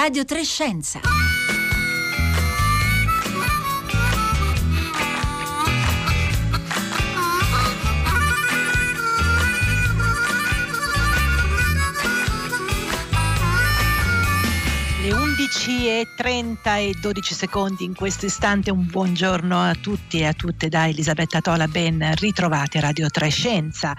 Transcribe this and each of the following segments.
Radio Trescenza. Le 11 e 30 e 12 secondi in questo istante un buongiorno a tutti e a tutte da Elisabetta Tola, ben ritrovati a Radio Trescenza.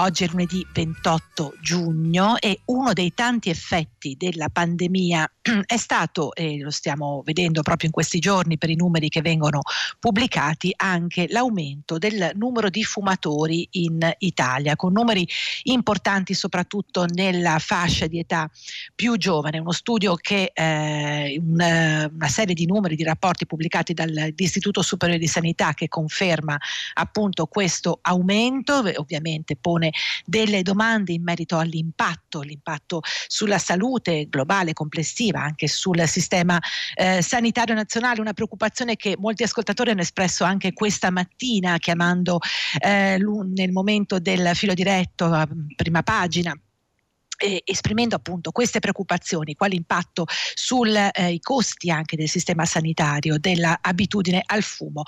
Oggi è lunedì 28 giugno e uno dei tanti effetti della pandemia è stato, e lo stiamo vedendo proprio in questi giorni per i numeri che vengono pubblicati, anche l'aumento del numero di fumatori in Italia, con numeri importanti soprattutto nella fascia di età più giovane. Uno studio che eh, una, una serie di numeri, di rapporti pubblicati dall'Istituto Superiore di Sanità che conferma appunto questo aumento, ovviamente pone delle domande in merito all'impatto, l'impatto sulla salute globale complessiva, anche sul sistema eh, sanitario nazionale, una preoccupazione che molti ascoltatori hanno espresso anche questa mattina chiamando eh, nel momento del filo diretto a prima pagina eh, esprimendo appunto queste preoccupazioni, quale impatto sui eh, costi anche del sistema sanitario, dell'abitudine al fumo.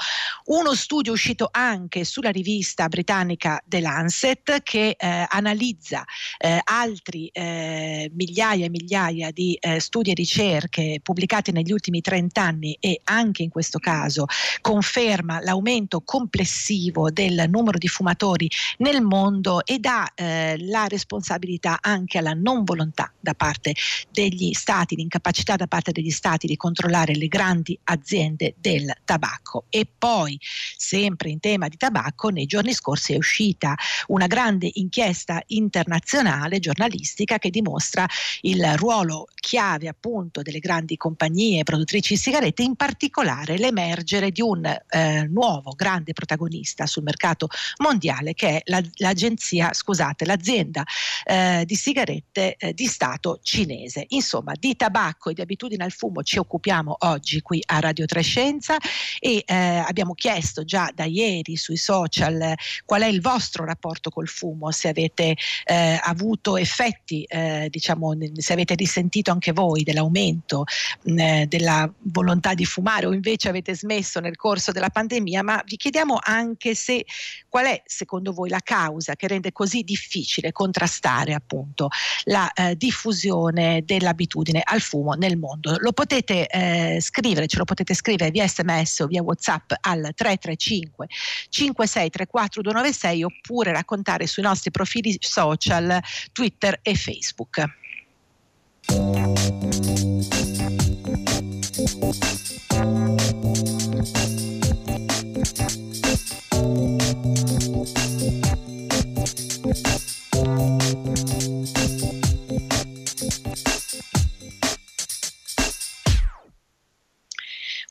Uno studio uscito anche sulla rivista britannica The Lancet che eh, analizza eh, altri eh, migliaia e migliaia di eh, studi e ricerche pubblicati negli ultimi 30 anni e anche in questo caso conferma l'aumento complessivo del numero di fumatori nel mondo e dà la responsabilità anche alla non volontà da parte degli stati, l'incapacità da parte degli stati di controllare le grandi aziende del tabacco. E poi, sempre in tema di tabacco, nei giorni scorsi è uscita una grande inchiesta internazionale giornalistica che dimostra il ruolo chiave appunto delle grandi compagnie produttrici di sigarette, in particolare l'emergere di un eh, nuovo grande protagonista sul mercato mondiale che è la, l'agenzia, scusate, l'azienda eh, di sigarette sigarette eh, di Stato cinese. Insomma, di tabacco e di abitudini al fumo ci occupiamo oggi qui a Radio Trescenza e eh, abbiamo chiesto già da ieri sui social qual è il vostro rapporto col fumo, se avete eh, avuto effetti, eh, diciamo, se avete risentito anche voi dell'aumento mh, eh, della volontà di fumare o invece avete smesso nel corso della pandemia, ma vi chiediamo anche se qual è secondo voi la causa che rende così difficile contrastare appunto la eh, diffusione dell'abitudine al fumo nel mondo. Lo potete eh, scrivere, ce lo potete scrivere via sms o via whatsapp al 335 5634 296 oppure raccontare sui nostri profili social Twitter e Facebook.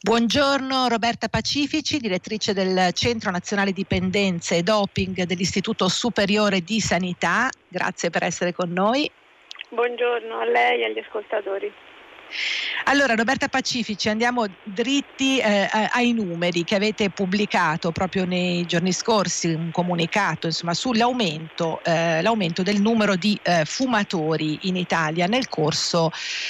Buongiorno Roberta Pacifici, direttrice del Centro Nazionale Dipendenze e Doping dell'Istituto Superiore di Sanità. Grazie per essere con noi. Buongiorno a lei e agli ascoltatori. Allora Roberta Pacifici, andiamo dritti eh, ai numeri che avete pubblicato proprio nei giorni scorsi, un comunicato insomma, sull'aumento eh, del numero di eh, fumatori in Italia nel corso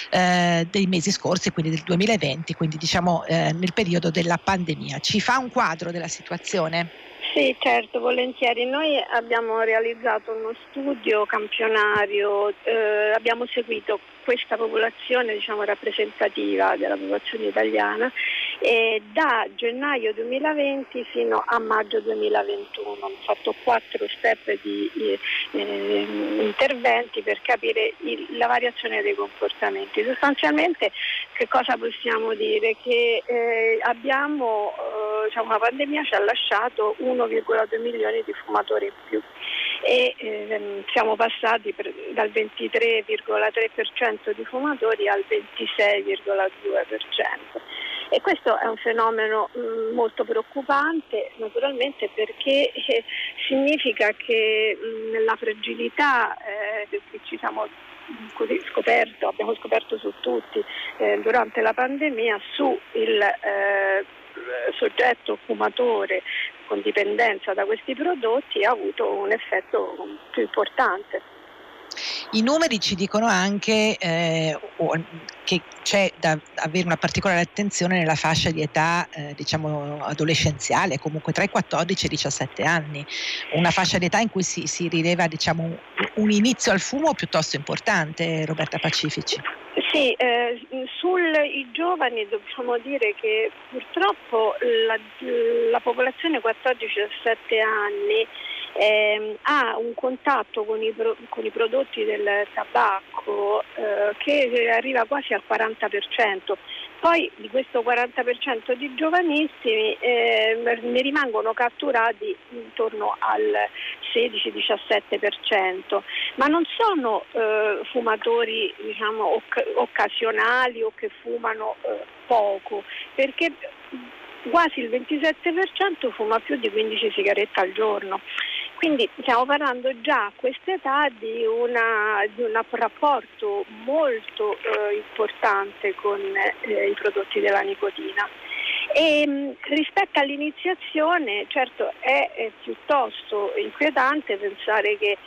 eh, dei mesi scorsi, quindi del 2020, quindi diciamo eh, nel periodo della pandemia. Ci fa un quadro della situazione? Sì, certo, volentieri. Noi abbiamo realizzato uno studio campionario, eh, abbiamo seguito questa popolazione diciamo, rappresentativa della popolazione italiana e da gennaio 2020 fino a maggio 2021. Ho fatto quattro step di eh, interventi per capire il, la variazione dei comportamenti. Sostanzialmente che cosa possiamo dire? Che eh, abbiamo, eh, diciamo, la pandemia ci ha lasciato 1,2 milioni di fumatori in più e ehm, siamo passati per, dal 23,3% di fumatori al 26,2%. E questo è un fenomeno mh, molto preoccupante naturalmente perché eh, significa che mh, la fragilità eh, che ci siamo così scoperto, abbiamo scoperto su tutti eh, durante la pandemia su il eh, soggetto fumatore con dipendenza da questi prodotti ha avuto un effetto più importante. I numeri ci dicono anche eh, che c'è da avere una particolare attenzione nella fascia di età eh, diciamo adolescenziale, comunque tra i 14 e i 17 anni, una fascia di età in cui si, si rileva diciamo, un inizio al fumo piuttosto importante, Roberta Pacifici. Sì, eh, sui giovani dobbiamo dire che purtroppo la, la popolazione 14-17 anni eh, ha un contatto con i, pro, con i prodotti del tabacco eh, che arriva quasi al 40%. Poi di questo 40% di giovanissimi eh, ne rimangono catturati intorno al 16-17%, ma non sono eh, fumatori diciamo, oc- occasionali o che fumano eh, poco, perché quasi il 27% fuma più di 15 sigarette al giorno. Quindi stiamo parlando già a quest'età di, una, di un rapporto molto eh, importante con eh, i prodotti della nicotina. E, mm, rispetto all'iniziazione, certo è, è piuttosto inquietante pensare che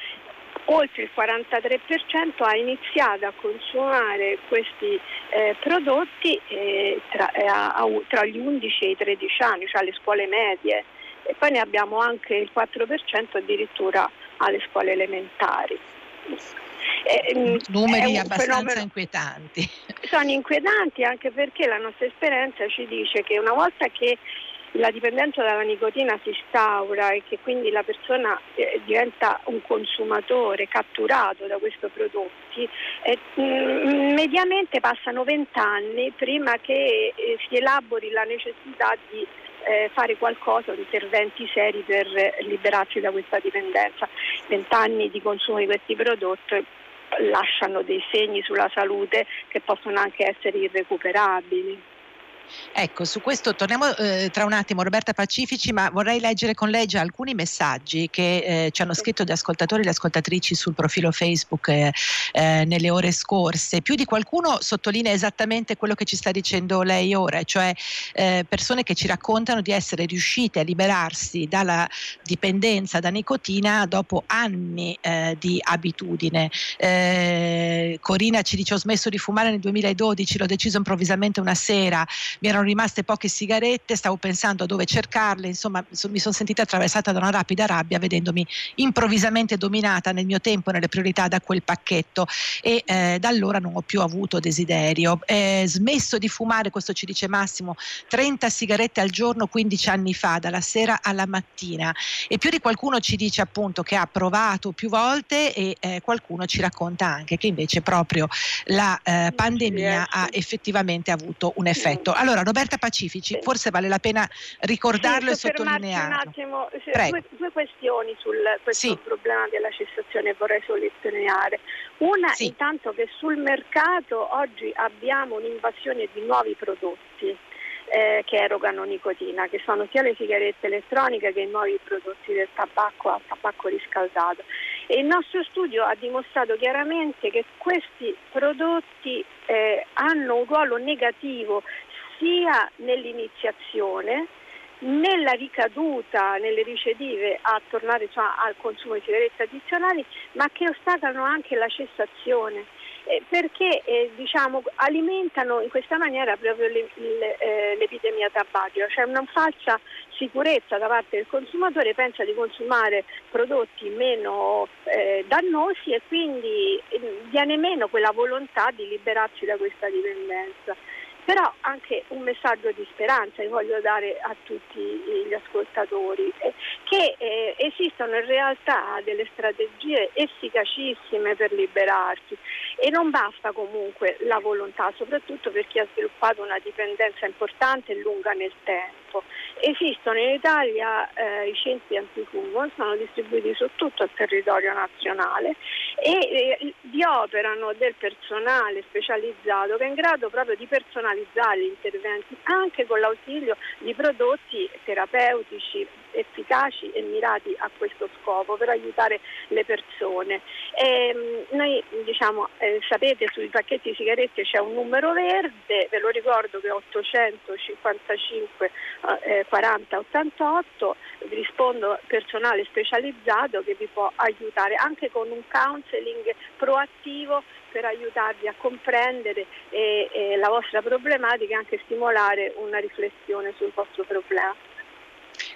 oltre il 43% ha iniziato a consumare questi eh, prodotti eh, tra, eh, a, tra, gli 11 e i 13 anni, cioè alle scuole medie e poi ne abbiamo anche il 4% addirittura alle scuole elementari. Eh, Numeri abbastanza fenomeno, inquietanti. Sono inquietanti anche perché la nostra esperienza ci dice che una volta che la dipendenza dalla nicotina si instaura e che quindi la persona eh, diventa un consumatore catturato da questi prodotti, eh, mm, mediamente passano 20 anni prima che eh, si elabori la necessità di eh, fare qualcosa, interventi seri per liberarsi da questa dipendenza. Vent'anni di consumo di questi prodotti lasciano dei segni sulla salute che possono anche essere irrecuperabili. Ecco, su questo torniamo eh, tra un attimo Roberta Pacifici, ma vorrei leggere con lei già alcuni messaggi che eh, ci hanno scritto gli ascoltatori e le ascoltatrici sul profilo Facebook eh, eh, nelle ore scorse. Più di qualcuno sottolinea esattamente quello che ci sta dicendo lei ora, cioè eh, persone che ci raccontano di essere riuscite a liberarsi dalla dipendenza da nicotina dopo anni eh, di abitudine. Corina ci dice ho smesso di fumare nel 2012, l'ho deciso improvvisamente una sera mi erano rimaste poche sigarette, stavo pensando a dove cercarle, insomma mi sono sentita attraversata da una rapida rabbia vedendomi improvvisamente dominata nel mio tempo e nelle priorità da quel pacchetto e eh, da allora non ho più avuto desiderio. Eh, smesso di fumare, questo ci dice Massimo, 30 sigarette al giorno 15 anni fa, dalla sera alla mattina e più di qualcuno ci dice appunto che ha provato più volte e eh, qualcuno ci racconta anche che invece proprio la eh, pandemia ha effettivamente avuto un effetto. Allora, allora, Roberta Pacifici, forse vale la pena ricordarlo sì, e sottolinearlo. Un attimo, due, due, questioni su questo sì. problema della cessazione vorrei sottolineare. Una, sì. intanto, che sul mercato oggi abbiamo un'invasione di nuovi prodotti. Eh, che erogano nicotina, che sono sia le sigarette elettroniche che i nuovi prodotti del tabacco al tabacco riscaldato. E il nostro studio ha dimostrato chiaramente che questi prodotti eh, hanno un ruolo negativo sia nell'iniziazione, nella ricaduta nelle ricedive a tornare cioè, al consumo di sigarette addizionali, ma che ostacolano anche la cessazione. Eh, perché eh, diciamo, alimentano in questa maniera proprio le, le, eh, l'epidemia tabagica, c'è una falsa sicurezza da parte del consumatore, pensa di consumare prodotti meno eh, dannosi e quindi eh, viene meno quella volontà di liberarsi da questa dipendenza però anche un messaggio di speranza che voglio dare a tutti gli ascoltatori, eh, che eh, esistono in realtà delle strategie efficacissime per liberarsi e non basta comunque la volontà, soprattutto per chi ha sviluppato una dipendenza importante e lunga nel tempo. Esistono in Italia eh, i centri antifumo, sono distribuiti su tutto il territorio nazionale e eh, vi operano del personale specializzato che è in grado proprio di personalizzare gli interventi anche con l'ausilio di prodotti terapeutici efficaci e mirati a questo scopo per aiutare le persone. E, ehm, noi diciamo, eh, sapete sui pacchetti sigarette c'è un numero verde, ve lo ricordo che è 855 eh, 40 88, vi rispondo personale specializzato che vi può aiutare anche con un counseling proattivo per aiutarvi a comprendere eh, la vostra problematica e anche stimolare una riflessione sul vostro problema.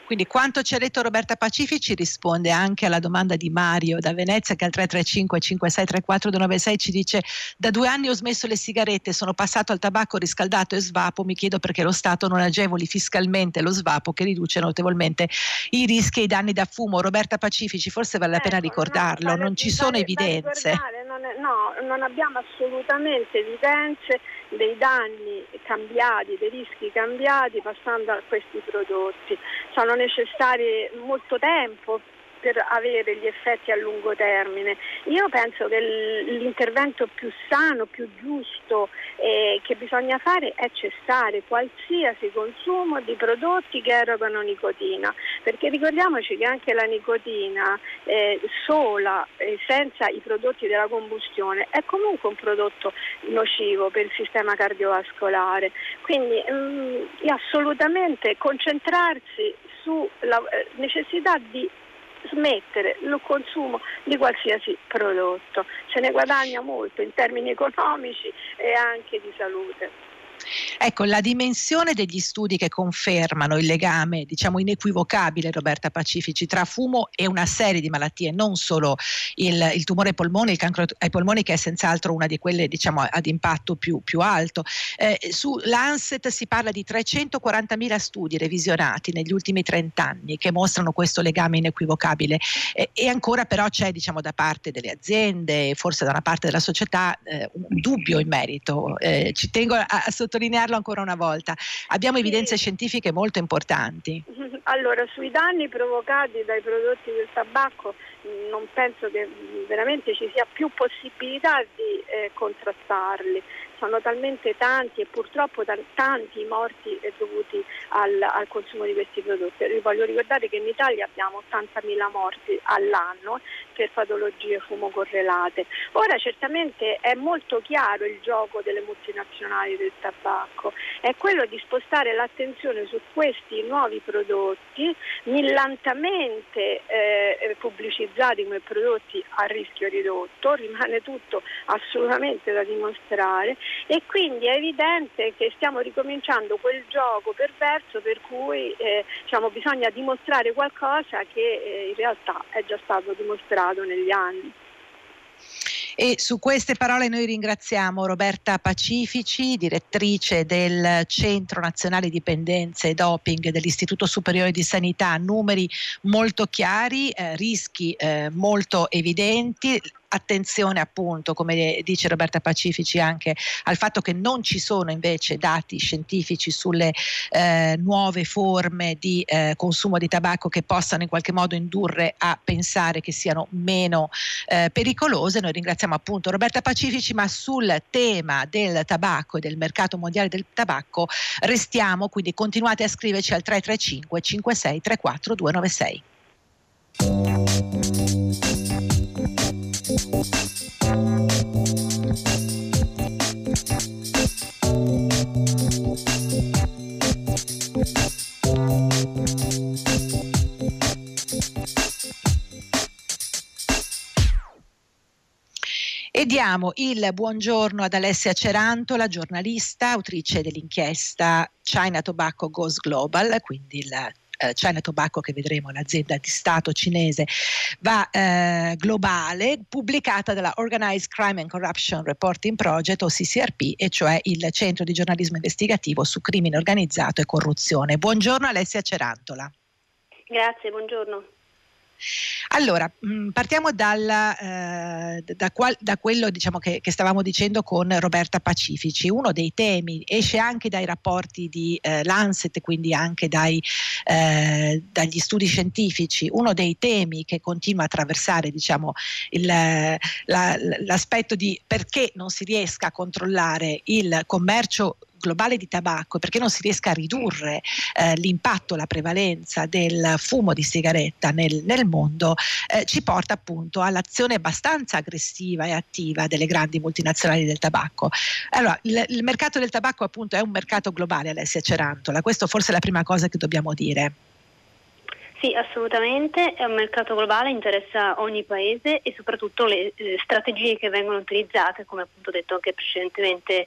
Quindi quanto ci ha detto Roberta Pacifici risponde anche alla domanda di Mario da Venezia che al 335 5634 296 ci dice da due anni ho smesso le sigarette, sono passato al tabacco riscaldato e svapo, mi chiedo perché lo Stato non agevoli fiscalmente lo svapo che riduce notevolmente i rischi e i danni da fumo. Roberta Pacifici, forse vale la pena ecco, ricordarlo, no, non ci sono evidenze. Non è, no, non abbiamo assolutamente evidenze dei danni cambiati, dei rischi cambiati passando a questi prodotti. Sono necessari molto tempo per avere gli effetti a lungo termine. Io penso che l'intervento più sano, più giusto eh, che bisogna fare è cessare qualsiasi consumo di prodotti che erogano nicotina, perché ricordiamoci che anche la nicotina eh, sola, eh, senza i prodotti della combustione, è comunque un prodotto nocivo per il sistema cardiovascolare. Quindi mh, mm, assolutamente concentrarsi sulla eh, necessità di smettere il consumo di qualsiasi prodotto. Se ne guadagna molto in termini economici e anche di salute. Ecco, la dimensione degli studi che confermano il legame, diciamo inequivocabile, Roberta Pacifici, tra fumo e una serie di malattie, non solo il, il tumore ai polmoni, il cancro ai polmoni, che è senz'altro una di quelle diciamo, ad impatto più, più alto. Eh, Lancet si parla di 340.000 studi revisionati negli ultimi 30 anni che mostrano questo legame inequivocabile eh, e ancora però c'è diciamo, da parte delle aziende, forse da una parte della società, eh, un dubbio in merito. Eh, ci tengo a, a sottolinearlo ancora una volta. Abbiamo evidenze scientifiche molto importanti. Allora, sui danni provocati dai prodotti del tabacco non penso che veramente ci sia più possibilità di eh, contrastarli sono talmente tanti e purtroppo tanti i morti dovuti al, al, consumo di questi prodotti. Vi voglio ricordare che in Italia abbiamo 80.000 morti all'anno per patologie fumocorrelate. Ora certamente è molto chiaro il gioco delle multinazionali del tabacco, è quello di spostare l'attenzione su questi nuovi prodotti millantamente eh, pubblicizzati come prodotti a rischio ridotto, rimane tutto assolutamente da dimostrare e quindi è evidente che stiamo ricominciando quel gioco perverso per cui eh, diciamo, bisogna dimostrare qualcosa che eh, in realtà è già stato dimostrato negli anni. E su queste parole noi ringraziamo Roberta Pacifici, direttrice del Centro Nazionale Dipendenze e Doping dell'Istituto Superiore di Sanità, numeri molto chiari, eh, rischi eh, molto evidenti attenzione appunto, come dice Roberta Pacifici, anche al fatto che non ci sono invece dati scientifici sulle eh, nuove forme di eh, consumo di tabacco che possano in qualche modo indurre a pensare che siano meno eh, pericolose. Noi ringraziamo appunto Roberta Pacifici, ma sul tema del tabacco e del mercato mondiale del tabacco restiamo, quindi continuate a scriverci al 335 56 34 296. Diamo il buongiorno ad Alessia Cerantola, giornalista, autrice dell'inchiesta China Tobacco Goes Global, quindi il eh, China Tobacco che vedremo, l'azienda di Stato cinese, va eh, globale, pubblicata dalla Organized Crime and Corruption Reporting Project o CCRP, e cioè il centro di giornalismo investigativo su crimine organizzato e corruzione. Buongiorno Alessia Cerantola. Grazie, buongiorno. Allora, mm, partiamo dal, eh, da, qual, da, quello diciamo, che, che, stavamo dicendo con Roberta Pacifici. Uno dei temi esce anche dai rapporti di eh, Lancet, quindi anche dai, eh, dagli studi scientifici. Uno dei temi che continua a attraversare diciamo, il, la, l'aspetto di perché non si riesca a controllare il commercio globale di tabacco, perché non si riesca a ridurre eh, l'impatto, la prevalenza del fumo di sigaretta nel, nel mondo, eh, ci porta appunto all'azione abbastanza aggressiva e attiva delle grandi multinazionali del tabacco. Allora, il, il mercato del tabacco appunto è un mercato globale, Alessia Cerantola, questo forse è la prima cosa che dobbiamo dire. Sì, assolutamente, è un mercato globale, interessa ogni paese e soprattutto le eh, strategie che vengono utilizzate, come appunto detto anche precedentemente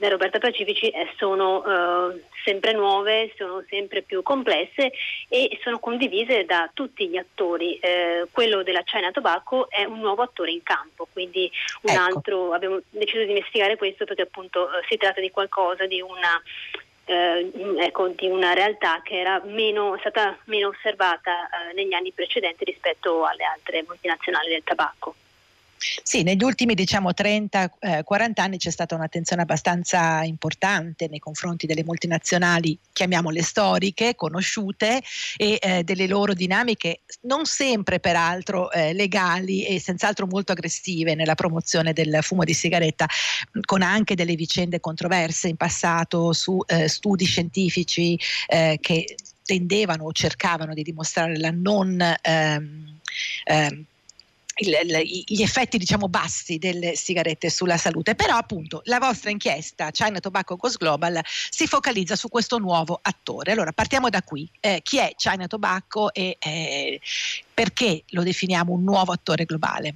da Roberta Pacifici, eh, sono eh, sempre nuove, sono sempre più complesse e sono condivise da tutti gli attori. Eh, quello della China Tobacco è un nuovo attore in campo, quindi un ecco. altro, abbiamo deciso di investigare questo perché appunto eh, si tratta di qualcosa, di una eh, ecco, di una realtà che era meno, stata meno osservata eh, negli anni precedenti rispetto alle altre multinazionali del tabacco. Sì, negli ultimi diciamo 30-40 eh, anni c'è stata un'attenzione abbastanza importante nei confronti delle multinazionali, chiamiamole storiche, conosciute e eh, delle loro dinamiche, non sempre peraltro eh, legali e senz'altro molto aggressive nella promozione del fumo di sigaretta, con anche delle vicende controverse in passato su eh, studi scientifici eh, che tendevano o cercavano di dimostrare la non ehm, ehm, il, il, gli effetti diciamo bassi delle sigarette sulla salute, però appunto la vostra inchiesta China Tobacco Goes Global si focalizza su questo nuovo attore. Allora partiamo da qui, eh, chi è China Tobacco e eh, perché lo definiamo un nuovo attore globale?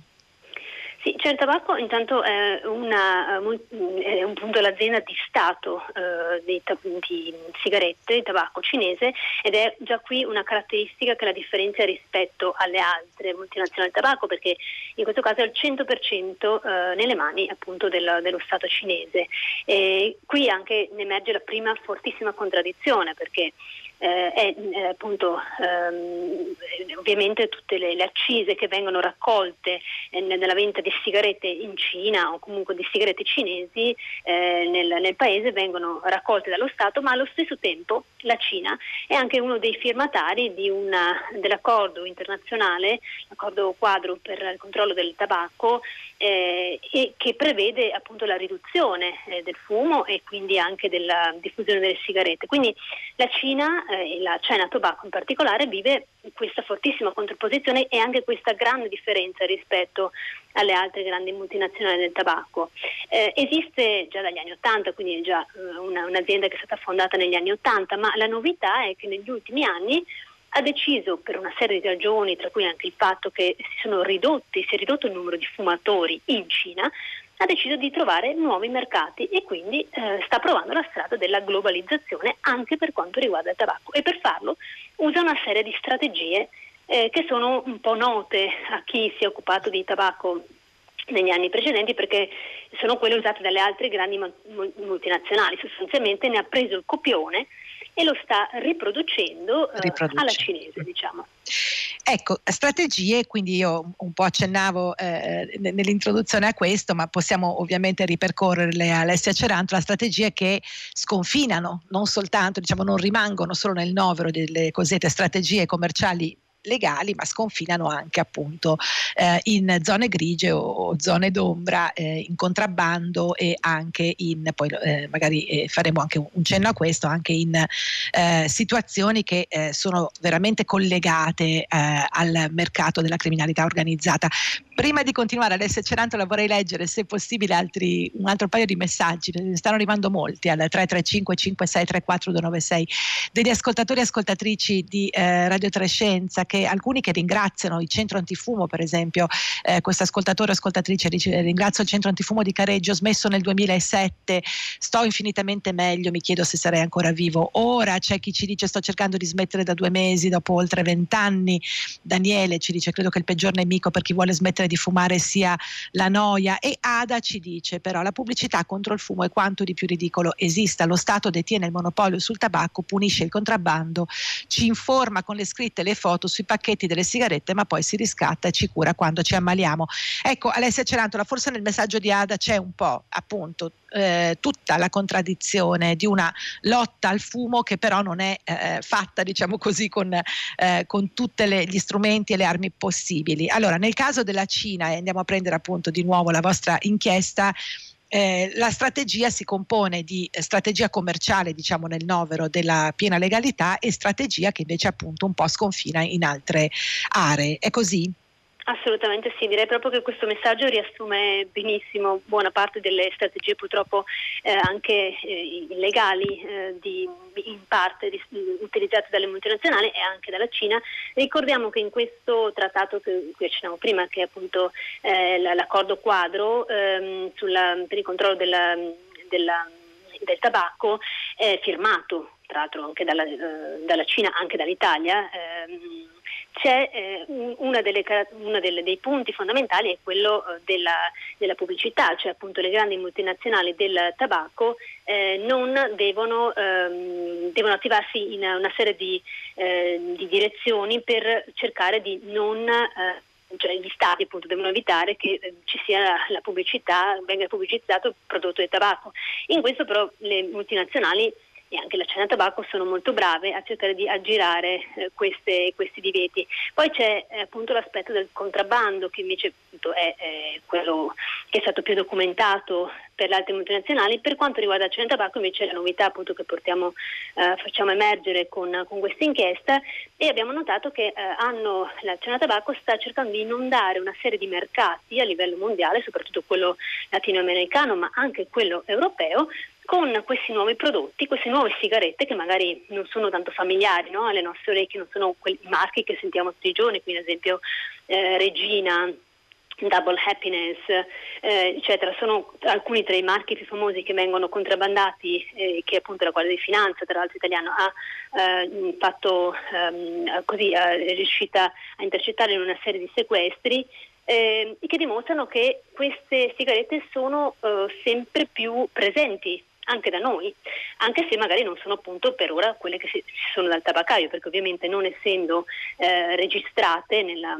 Sì, Cern Tabacco intanto è, una, è un punto l'azienda di Stato eh, di, di, sigarette, di tabacco cinese ed è già qui una caratteristica che la differenzia rispetto alle altre multinazionali del tabacco perché in questo caso è al 100% eh, nelle mani appunto del, dello Stato cinese. E qui anche ne emerge la prima fortissima contraddizione perché eh, è eh, appunto ehm, ovviamente tutte le, le, accise che vengono raccolte eh, nella vendita di sigarette in Cina o comunque di sigarette cinesi eh, nel, nel, paese vengono raccolte dallo Stato, ma allo stesso tempo la Cina è anche uno dei firmatari una, dell'accordo internazionale, l'accordo quadro per il controllo del tabacco eh, e che prevede appunto la riduzione del fumo e quindi anche della diffusione delle sigarette. Quindi la Cina eh, la China Tobacco in particolare vive questa fortissima contrapposizione e anche questa grande differenza rispetto alle altre grandi multinazionali del tabacco. Eh, esiste già dagli anni Ottanta, quindi è già eh, una, un'azienda che è stata fondata negli anni Ottanta, ma la novità è che negli ultimi anni ha deciso per una serie di ragioni, tra cui anche il fatto che si ridotti, si è ridotto il numero di fumatori in Cina, ha deciso di trovare nuovi mercati e quindi eh, sta provando la strada della globalizzazione anche per quanto riguarda il tabacco e per farlo usa una serie di strategie eh, che sono un po' note a chi si è occupato di tabacco negli anni precedenti perché sono quelle usate dalle altre grandi multinazionali. Sostanzialmente ne ha preso il copione e lo sta riproducendo eh, alla cinese, diciamo. Ecco, strategie, quindi io un po' accennavo eh, nell'introduzione a questo, ma possiamo ovviamente ripercorrerle a Alessia Cerantola, strategie che sconfinano, non soltanto, diciamo, non rimangono solo nel novero delle cosiddette strategie commerciali legali ma sconfinano anche appunto eh, in zone grigie o, zone d'ombra eh, in contrabbando e anche in poi eh, magari eh, faremo anche un, un, cenno a questo anche in eh, situazioni che eh, sono veramente collegate al mercato della criminalità organizzata prima di continuare Alessia Cerantola vorrei leggere se possibile altri, un altro paio di messaggi stanno arrivando molti al 335 5634 296 degli ascoltatori e ascoltatrici di Radio Trescenza che alcuni che ringraziano il centro antifumo, per esempio, eh, questo ascoltatore o ascoltatrice dice ringrazio il centro antifumo di Careggio, smesso nel 2007, sto infinitamente meglio, mi chiedo se sarei ancora vivo. Ora c'è chi ci dice sto cercando di smettere da due mesi, dopo oltre vent'anni. Daniele ci dice credo che il peggior nemico per chi vuole smettere di fumare sia la noia e Ada ci dice però la pubblicità contro il fumo è quanto di più ridicolo esista, lo Stato detiene il monopolio sul tabacco, punisce il contrabbando, ci informa con le scritte e le foto sui pacchetti delle sigarette, ma poi si riscatta e ci cura quando ci ammaliamo. Ecco, Alessia Cerantola, forse nel messaggio di Ada c'è un po' appunto eh, tutta la contraddizione di una lotta al fumo che però non è eh, fatta, diciamo così, con, eh, con tutti gli strumenti e le armi possibili. Allora, nel caso della Cina, e andiamo a prendere appunto di nuovo la vostra inchiesta, eh, la strategia si compone di strategia commerciale, diciamo nel novero della piena legalità e strategia che invece appunto un po' sconfina in altre aree. È così? Assolutamente sì, direi proprio che questo messaggio riassume benissimo buona parte delle strategie purtroppo eh, anche eh, illegali eh, di, in parte di, utilizzate dalle multinazionali e anche dalla Cina. Ricordiamo che in questo trattato che qui accennavo prima, che è appunto eh, l'accordo quadro ehm, sulla, per il controllo della, della, del tabacco, firmato tra l'altro anche dalla, eh, dalla Cina, anche dall'Italia, ehm, c'è eh, uno dei punti fondamentali è quello eh, della, della, pubblicità, cioè appunto le grandi multinazionali del tabacco eh, non devono, ehm, devono, attivarsi in una serie di, eh, di, direzioni per cercare di non eh, cioè gli stati appunto devono evitare che eh, ci sia la pubblicità, venga pubblicizzato il prodotto di tabacco. In questo però le multinazionali e anche la Cena Tabacco sono molto brave a cercare di aggirare eh, queste, questi divieti. Poi c'è eh, appunto l'aspetto del contrabbando che invece appunto, è, è, quello che è stato più documentato per le altre multinazionali. Per quanto riguarda la Cena Tabacco invece la novità appunto che portiamo, eh, facciamo emergere con, con questa inchiesta e abbiamo notato che eh, hanno, la Cena Tabacco sta cercando di inondare una serie di mercati a livello mondiale, soprattutto quello latinoamericano ma anche quello europeo con questi nuovi prodotti, queste nuove sigarette che magari non sono tanto familiari no? alle nostre orecchie, non sono quei marchi che sentiamo tutti i giorni, quindi ad esempio eh, Regina, Double Happiness, eh, eccetera, sono alcuni tra i marchi più famosi che vengono contrabbandati, eh, che appunto la Guardia di Finanza, tra l'altro italiano, ha eh, fatto ehm, così, è riuscita a intercettare in una serie di sequestri eh, che dimostrano che queste sigarette sono eh, sempre più presenti anche da noi, anche se magari non sono appunto per ora quelle che ci sono dal tabaccaio, perché ovviamente non essendo eh, registrate nella,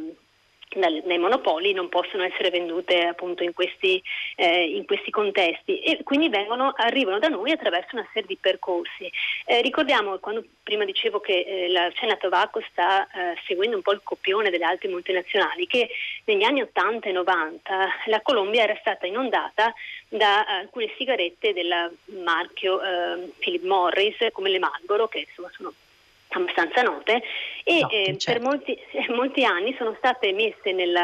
nei monopoli non possono essere vendute appunto in questi, eh, in questi contesti e quindi vengono, arrivano da noi attraverso una serie di percorsi. Eh, ricordiamo, quando prima dicevo che eh, la Cena Tobacco sta eh, seguendo un po' il copione delle altre multinazionali, che negli anni 80 e 90 la Colombia era stata inondata da alcune sigarette del marchio eh, Philip Morris come le Marlboro, che insomma sono abbastanza note e no, eh, certo. per molti, molti, anni sono state messe nel,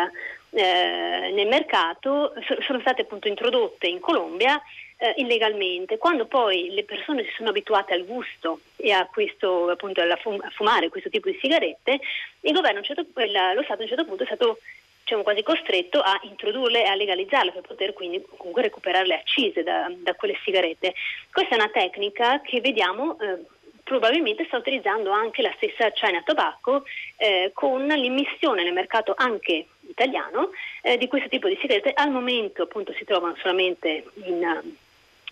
eh, nel mercato, sono state appunto introdotte in Colombia eh, illegalmente. Quando poi le persone si sono abituate al gusto e a, questo, appunto, fum- a fumare questo tipo di sigarette, il governo, certo, lo Stato a un certo punto è stato diciamo, quasi costretto a introdurle e a legalizzarle per poter quindi comunque recuperare le accise da, da quelle sigarette. Questa è una tecnica che vediamo eh, probabilmente sta utilizzando anche la stessa China Tobacco eh, con l'immissione nel mercato anche italiano eh, di questo tipo di sigarette. Al momento appunto si trovano solamente in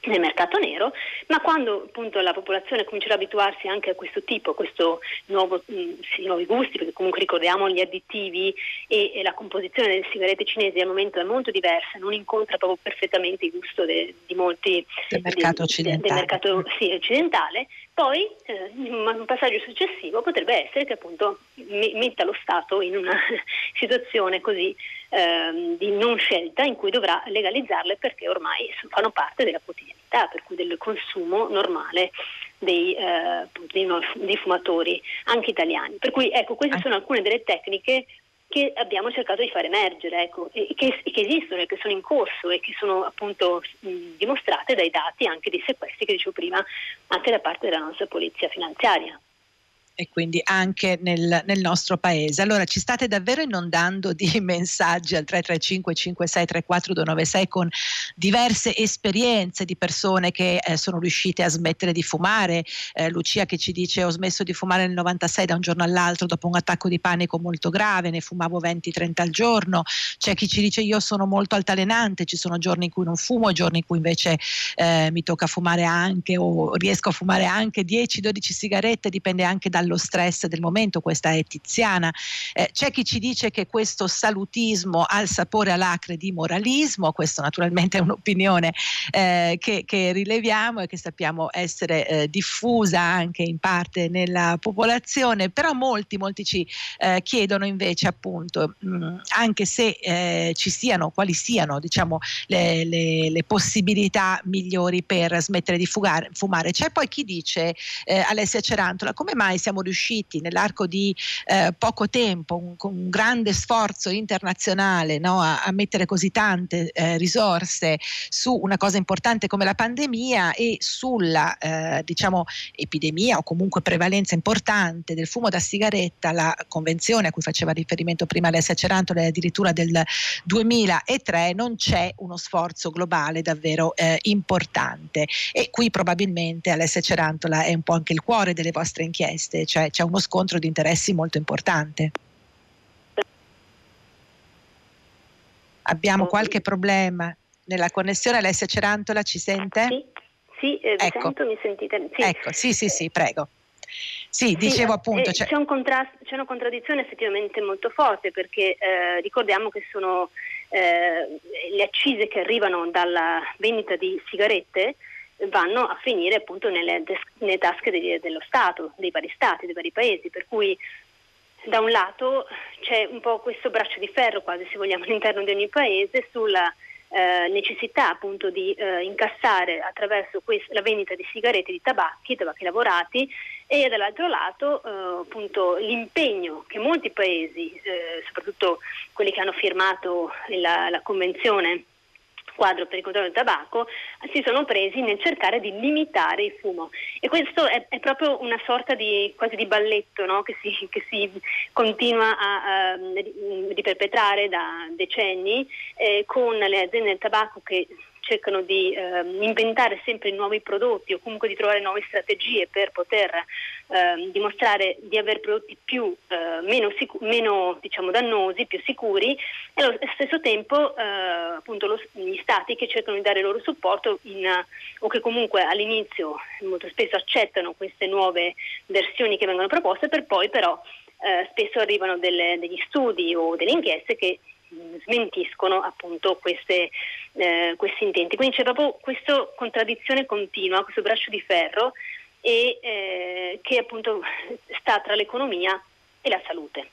nel mercato nero, ma quando appunto la popolazione comincerà ad abituarsi anche a questo tipo, a mh, mm, sì, nuovi gusti, perché comunque ricordiamo gli additivi e, e, la composizione delle sigarette cinesi al momento è molto diversa, non incontra proprio perfettamente il gusto de, di molti del mercato occidentale, del mercato, sì, occidentale poi eh, un passaggio successivo potrebbe essere che appunto metta lo Stato in una situazione così eh, di non scelta in cui dovrà legalizzarle perché ormai fanno parte della quotidianità, per cui del consumo normale dei, eh, dei, dei fumatori anche italiani. Per cui ecco, queste sono alcune delle tecniche che abbiamo cercato di far emergere, ecco, e che, che, esistono e che sono in corso e che sono appunto mh, dimostrate dai dati anche di sequestri che dicevo prima, anche da parte della nostra polizia finanziaria e quindi anche nel, nel, nostro paese. Allora ci state davvero inondando di messaggi al 335 5634 296 con diverse esperienze di persone che eh, sono riuscite a smettere di fumare. Eh, Lucia che ci dice ho smesso di fumare nel 96 da un giorno all'altro dopo un attacco di panico molto grave, ne fumavo 20-30 al giorno. C'è chi ci dice io sono molto altalenante, ci sono giorni in cui non fumo, giorni in cui invece eh, mi tocca fumare anche o riesco a fumare anche 10-12 sigarette, dipende anche dal allo stress del momento, questa è Tiziana. Eh, c'è chi ci dice che questo salutismo ha il sapore alacre di moralismo, questo naturalmente è un'opinione eh, che, che, rileviamo e che sappiamo essere eh, diffusa anche in parte nella popolazione, però molti, molti ci eh, chiedono invece appunto, mh, mm, anche se eh, ci siano, quali siano diciamo, le, le, le, possibilità migliori per smettere di fugare, fumare. C'è poi chi dice, eh, Alessia Cerantola, come mai siamo riusciti nell'arco di eh, poco tempo, un, con un grande sforzo internazionale, no, a, a, mettere così tante eh, risorse su una cosa importante come la pandemia e sulla eh, diciamo, epidemia o comunque prevalenza importante del fumo da sigaretta, la convenzione a cui faceva riferimento prima Alessia Cerantola è addirittura del 2003, non c'è uno sforzo globale davvero eh, importante. E qui probabilmente Alessia Cerantola è un po' anche il cuore delle vostre inchieste, cioè c'è uno scontro di interessi molto importante. Abbiamo qualche problema nella connessione, Alessia Cerantola ci sente? Sì, sì eh, ecco. sento, mi sentite? Sì. Ecco, sì, sì, sì, prego. Sì, dicevo sì, appunto. Eh, c'è, un c'è, una contraddizione effettivamente molto forte perché eh, ricordiamo che sono eh, le accise che arrivano dalla vendita di sigarette vanno a finire appunto nelle, nelle tasche degli, dello Stato, dei vari Stati, dei vari paesi, per cui da un lato c'è un po' questo braccio di ferro quasi se vogliamo all'interno di ogni paese sulla eh, necessità appunto di eh, incassare attraverso quest- la vendita di sigarette, di tabacchi, tabacchi lavorati e dall'altro lato eh, appunto l'impegno che molti paesi, eh, soprattutto quelli che hanno firmato la, la convenzione quadro per il controllo del tabacco si sono presi nel cercare di limitare il fumo e questo è, è proprio una sorta di quasi di balletto no? che, si, che, si, continua a, a, a riperpetrare da decenni eh, con le aziende del tabacco che cercano di eh, inventare sempre nuovi prodotti o comunque di trovare nuove strategie per poter eh, dimostrare di avere prodotti più, eh, meno, sicu- meno diciamo, dannosi, più sicuri e allo stesso tempo eh, appunto lo, gli stati che cercano di dare loro supporto in, o che comunque all'inizio molto spesso accettano queste nuove versioni che vengono proposte per poi però eh, spesso arrivano delle, degli studi o delle inchieste che smentiscono appunto queste, eh, questi intenti. Quindi c'è proprio questa contraddizione continua, questo braccio di ferro e, eh, che appunto sta tra l'economia e la salute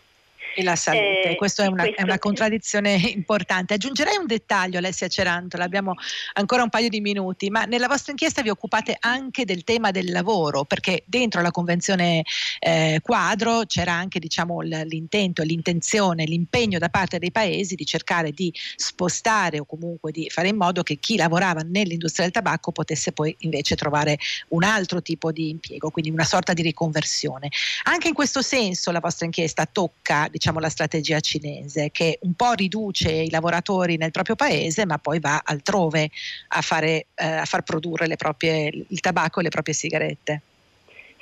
e la salute. Eh, Questa è una, questo... è una, contraddizione importante. Aggiungerei un dettaglio, Alessia Cerantola, abbiamo ancora un paio di minuti, ma nella vostra inchiesta vi occupate anche del tema del lavoro, perché dentro la Convenzione eh, quadro c'era anche diciamo, l'intento, l'intenzione, l'impegno da parte dei paesi di cercare di spostare o comunque di fare in modo che chi lavorava nell'industria del tabacco potesse poi invece trovare un altro tipo di impiego, quindi una sorta di riconversione. Anche in questo senso la vostra inchiesta tocca diciamo, la strategia cinese che un po' riduce i lavoratori nel proprio paese ma poi va altrove a, fare, eh, a far produrre proprie, il tabacco e le proprie sigarette.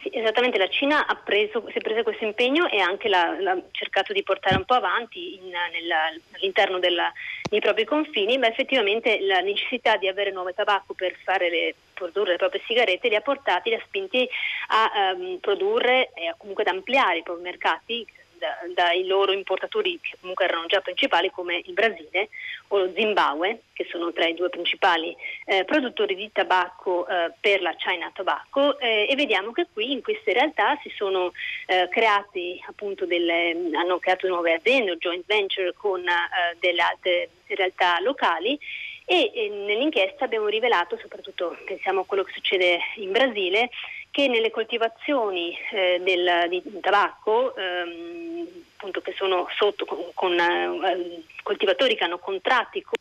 Sì, esattamente, la Cina ha preso, si è presa questo impegno e anche l'ha, cercato di portare un po' avanti in, nella, all'interno della, dei propri confini, ma effettivamente la necessità di avere nuovo tabacco per le, produrre le proprie sigarette li ha portati, li ha spinti a um, produrre e comunque ad ampliare i propri mercati da, dai loro importatori che comunque erano già principali come il Brasile o lo Zimbabwe, che sono tra i due principali eh, produttori di tabacco eh, per la China Tobacco. Eh, e vediamo che qui in queste realtà si sono eh, creati appunto delle, hanno creato nuove aziende, joint venture con eh, delle altre realtà locali. E nell'inchiesta abbiamo rivelato, soprattutto pensiamo a quello che succede in Brasile, che nelle coltivazioni eh, del, di tabacco, ehm, appunto che sono sotto con, con eh, coltivatori che hanno contratti con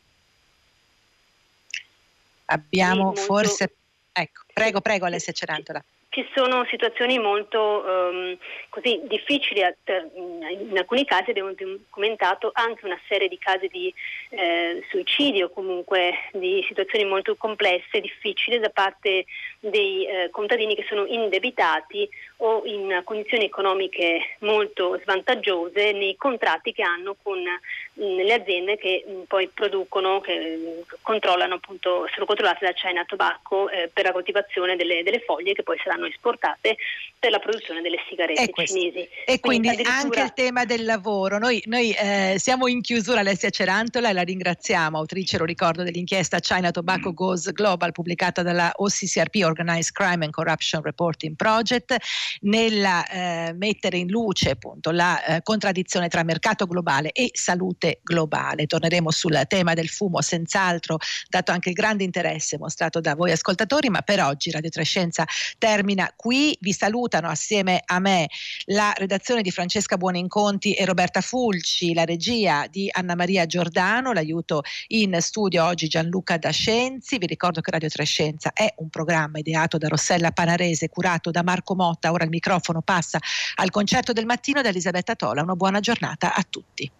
Abbiamo molto... forse ecco, prego, prego Alessia Cerantola. Ci sono situazioni molto um, così difficili, in alcuni casi abbiamo documentato anche una serie di casi di eh, suicidio, comunque di situazioni molto complesse difficili da parte dei eh, contadini che sono indebitati o in condizioni economiche molto svantaggiose nei contratti che hanno con mh, le aziende che mh, poi producono, che controllano appunto, sono controllate da China Tobacco eh, per la coltivazione delle, delle, foglie che poi saranno esportate per la produzione delle sigarette e cinesi. E quindi, quindi anche il tema del lavoro. Noi, noi eh, siamo in chiusura, Alessia Cerantola, e la ringraziamo, autrice, lo ricordo, dell'inchiesta China Tobacco Goes Global pubblicata dalla OCCRP, Organized Crime and Corruption Reporting Project, nella eh, mettere in luce appunto la eh, contraddizione tra mercato globale e salute globale. Torneremo sul tema del fumo senz'altro, dato anche il grande interesse mostrato da voi ascoltatori, ma per oggi Radio Trescenza termina qui. Vi salutano assieme a me la redazione di Francesca Buoninconti e Roberta Fulci, la regia di Anna Maria Giordano, l'aiuto in studio oggi Gianluca Dascenzi. Vi ricordo che Radio Trescenza è un programma ideato da Rossella Panarese, curato da Marco Motta. Ora il microfono passa al concerto del mattino da Elisabetta Tola. Una buona giornata a tutti.